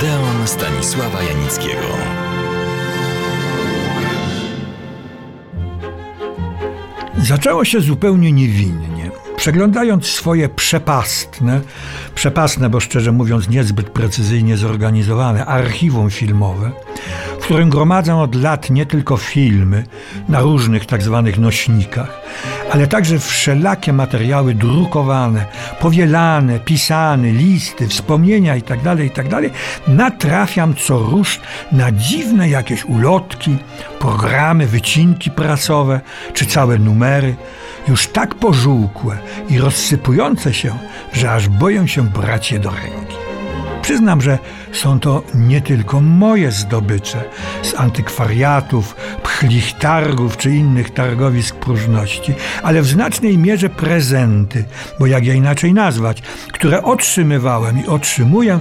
Odeon Stanisława Janickiego. Zaczęło się zupełnie niewinnie. Przeglądając swoje przepastne, przepastne, bo szczerze mówiąc niezbyt precyzyjnie zorganizowane archiwum filmowe, którym gromadzę od lat nie tylko filmy na różnych tak zwanych nośnikach, ale także wszelakie materiały drukowane, powielane, pisane, listy, wspomnienia itd., itd., natrafiam co rusz na dziwne jakieś ulotki, programy, wycinki prasowe czy całe numery, już tak pożółkłe i rozsypujące się, że aż boję się brać je do ręki. Przyznam, że są to nie tylko moje zdobycze z antykwariatów, pchlich targów czy innych targowisk próżności, ale w znacznej mierze prezenty, bo jak je inaczej nazwać, które otrzymywałem i otrzymuję,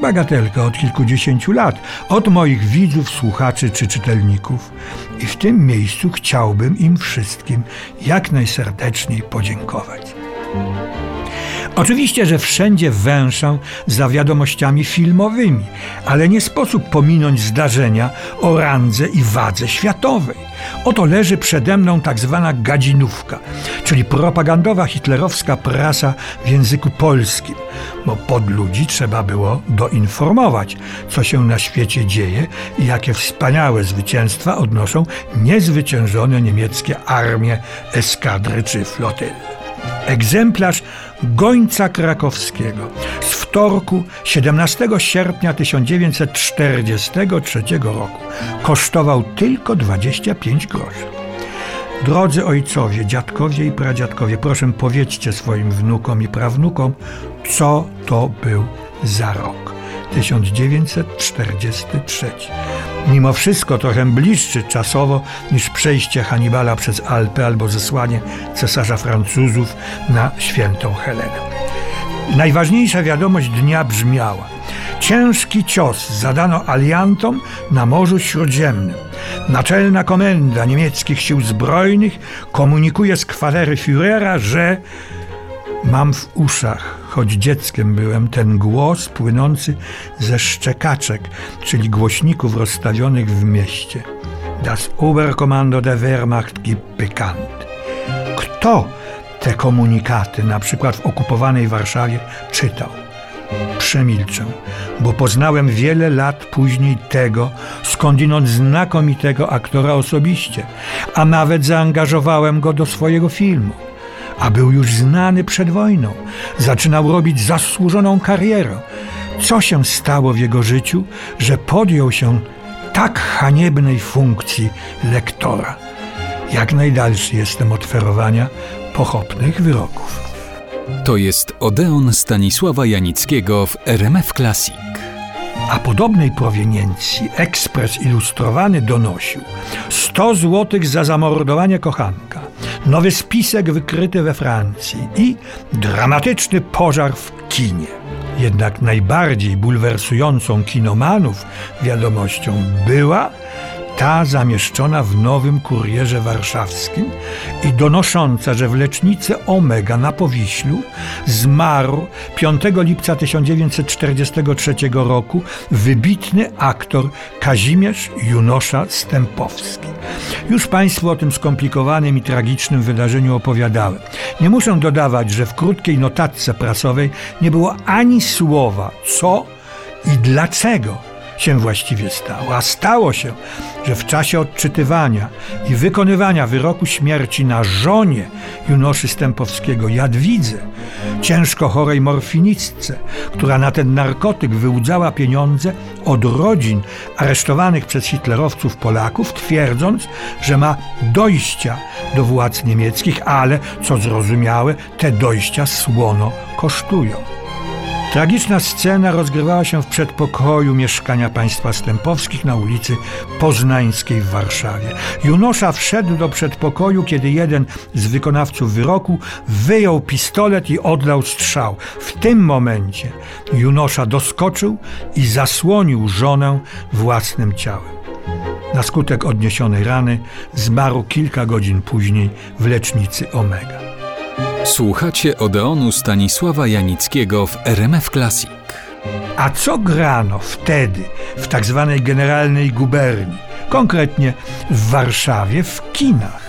bagatelkę od kilkudziesięciu lat, od moich widzów, słuchaczy czy czytelników. I w tym miejscu chciałbym im wszystkim jak najserdeczniej podziękować. Oczywiście, że wszędzie węszę za wiadomościami filmowymi, ale nie sposób pominąć zdarzenia o randze i wadze światowej. Oto leży przede mną tak zwana gadzinówka, czyli propagandowa hitlerowska prasa w języku polskim, bo pod ludzi trzeba było doinformować, co się na świecie dzieje i jakie wspaniałe zwycięstwa odnoszą niezwyciężone niemieckie armie, eskadry czy flotyle. Egzemplarz Gońca Krakowskiego z wtorku 17 sierpnia 1943 roku kosztował tylko 25 groszy. Drodzy ojcowie, dziadkowie i pradziadkowie, proszę powiedzcie swoim wnukom i prawnukom, co to był za rok. 1943. Mimo wszystko trochę bliższy czasowo niż przejście Hannibala przez Alpy albo zesłanie cesarza Francuzów na świętą Helenę. Najważniejsza wiadomość dnia brzmiała: Ciężki cios zadano aliantom na Morzu Śródziemnym. Naczelna komenda niemieckich sił zbrojnych komunikuje z kwatery Führera, że mam w uszach choć dzieckiem byłem, ten głos płynący ze szczekaczek, czyli głośników rozstawionych w mieście. Das Oberkommando der Wehrmacht gibt bekannt. Kto te komunikaty, na przykład w okupowanej Warszawie, czytał? Przemilczę, bo poznałem wiele lat później tego, skądinąd znakomitego aktora osobiście, a nawet zaangażowałem go do swojego filmu a był już znany przed wojną. Zaczynał robić zasłużoną karierę. Co się stało w jego życiu, że podjął się tak haniebnej funkcji lektora? Jak najdalszy jestem od ferowania pochopnych wyroków. To jest Odeon Stanisława Janickiego w RMF Classic. A podobnej proweniencji ekspres ilustrowany donosił 100 złotych za zamordowanie kochanka, nowy spisek wykryty we Francji i dramatyczny pożar w kinie. Jednak najbardziej bulwersującą kinomanów wiadomością była ta zamieszczona w Nowym Kurierze Warszawskim i donosząca, że w lecznicy Omega na Powiślu zmarł 5 lipca 1943 roku wybitny aktor Kazimierz Junosza Stępowski. Już Państwu o tym skomplikowanym i tragicznym wydarzeniu opowiadałem. Nie muszę dodawać, że w krótkiej notatce prasowej nie było ani słowa, co i dlaczego się właściwie stało. A stało się, że w czasie odczytywania i wykonywania wyroku śmierci na żonie Junoszy Stępowskiego Jadwidze, ciężko chorej morfinistce, która na ten narkotyk wyłudzała pieniądze od rodzin aresztowanych przez hitlerowców Polaków, twierdząc, że ma dojścia do władz niemieckich, ale, co zrozumiałe, te dojścia słono kosztują. Tragiczna scena rozgrywała się w przedpokoju mieszkania państwa Stępowskich na ulicy Poznańskiej w Warszawie. Junosza wszedł do przedpokoju, kiedy jeden z wykonawców wyroku wyjął pistolet i oddał strzał. W tym momencie Junosza doskoczył i zasłonił żonę własnym ciałem. Na skutek odniesionej rany zmarł kilka godzin później w lecznicy Omega. Słuchacie Odeonu Stanisława Janickiego w RMF Classic. A co grano wtedy w tak zwanej generalnej guberni, konkretnie w Warszawie w kinach?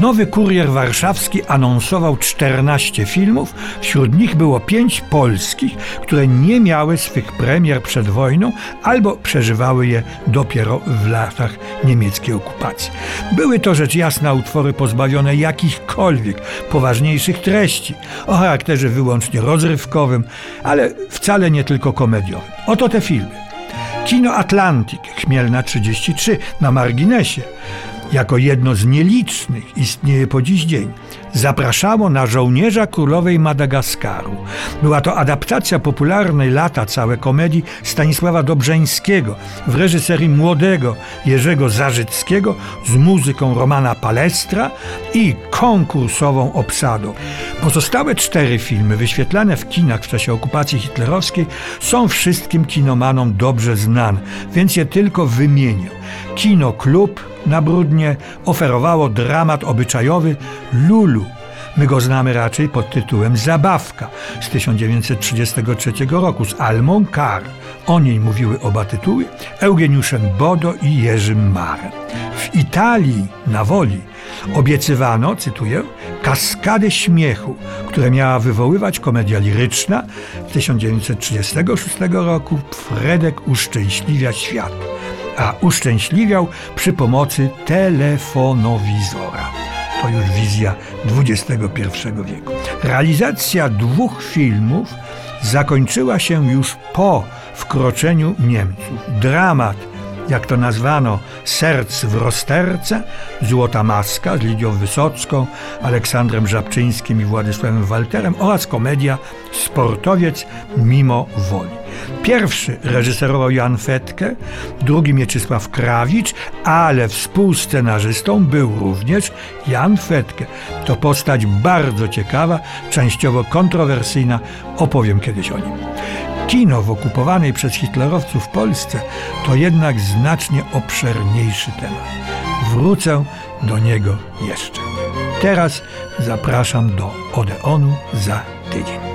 Nowy kurier warszawski anonsował 14 filmów, wśród nich było 5 polskich, które nie miały swych premier przed wojną albo przeżywały je dopiero w latach niemieckiej okupacji. Były to rzecz jasna utwory pozbawione jakichkolwiek poważniejszych treści, o charakterze wyłącznie rozrywkowym, ale wcale nie tylko komediowym. Oto te filmy. Kino Atlantik, Chmielna 33, na marginesie jako jedno z nielicznych istnieje po dziś dzień. Zapraszało na żołnierza królowej Madagaskaru. Była to adaptacja popularnej lata całe komedii Stanisława Dobrzeńskiego w reżyserii młodego Jerzego Zarzyckiego z muzyką Romana Palestra i konkursową obsadą. Pozostałe cztery filmy wyświetlane w kinach w czasie okupacji hitlerowskiej są wszystkim kinomanom dobrze znane, więc je tylko wymienię. Kino Klub na Brudnie oferowało dramat obyczajowy Lulu. My go znamy raczej pod tytułem Zabawka z 1933 roku z Almą Kar. O niej mówiły oba tytuły Eugeniuszem Bodo i Jerzym Marem. W Italii, na Woli, obiecywano, cytuję, kaskadę śmiechu, które miała wywoływać komedia liryczna. Z 1936 roku Fredek uszczęśliwia świat a uszczęśliwiał przy pomocy telefonowizora. To już wizja XXI wieku. Realizacja dwóch filmów zakończyła się już po wkroczeniu Niemców. Dramat jak to nazwano, Serc w rozterce, Złota Maska z Lidią Wysocką, Aleksandrem Żabczyńskim i Władysławem Walterem oraz komedia Sportowiec mimo woli. Pierwszy reżyserował Jan Fetke, drugi Mieczysław Krawicz, ale współscenarzystą był również Jan Fetke. To postać bardzo ciekawa, częściowo kontrowersyjna, opowiem kiedyś o nim. Kino w okupowanej przez hitlerowców Polsce to jednak znacznie obszerniejszy temat. Wrócę do niego jeszcze. Teraz zapraszam do Odeonu za tydzień.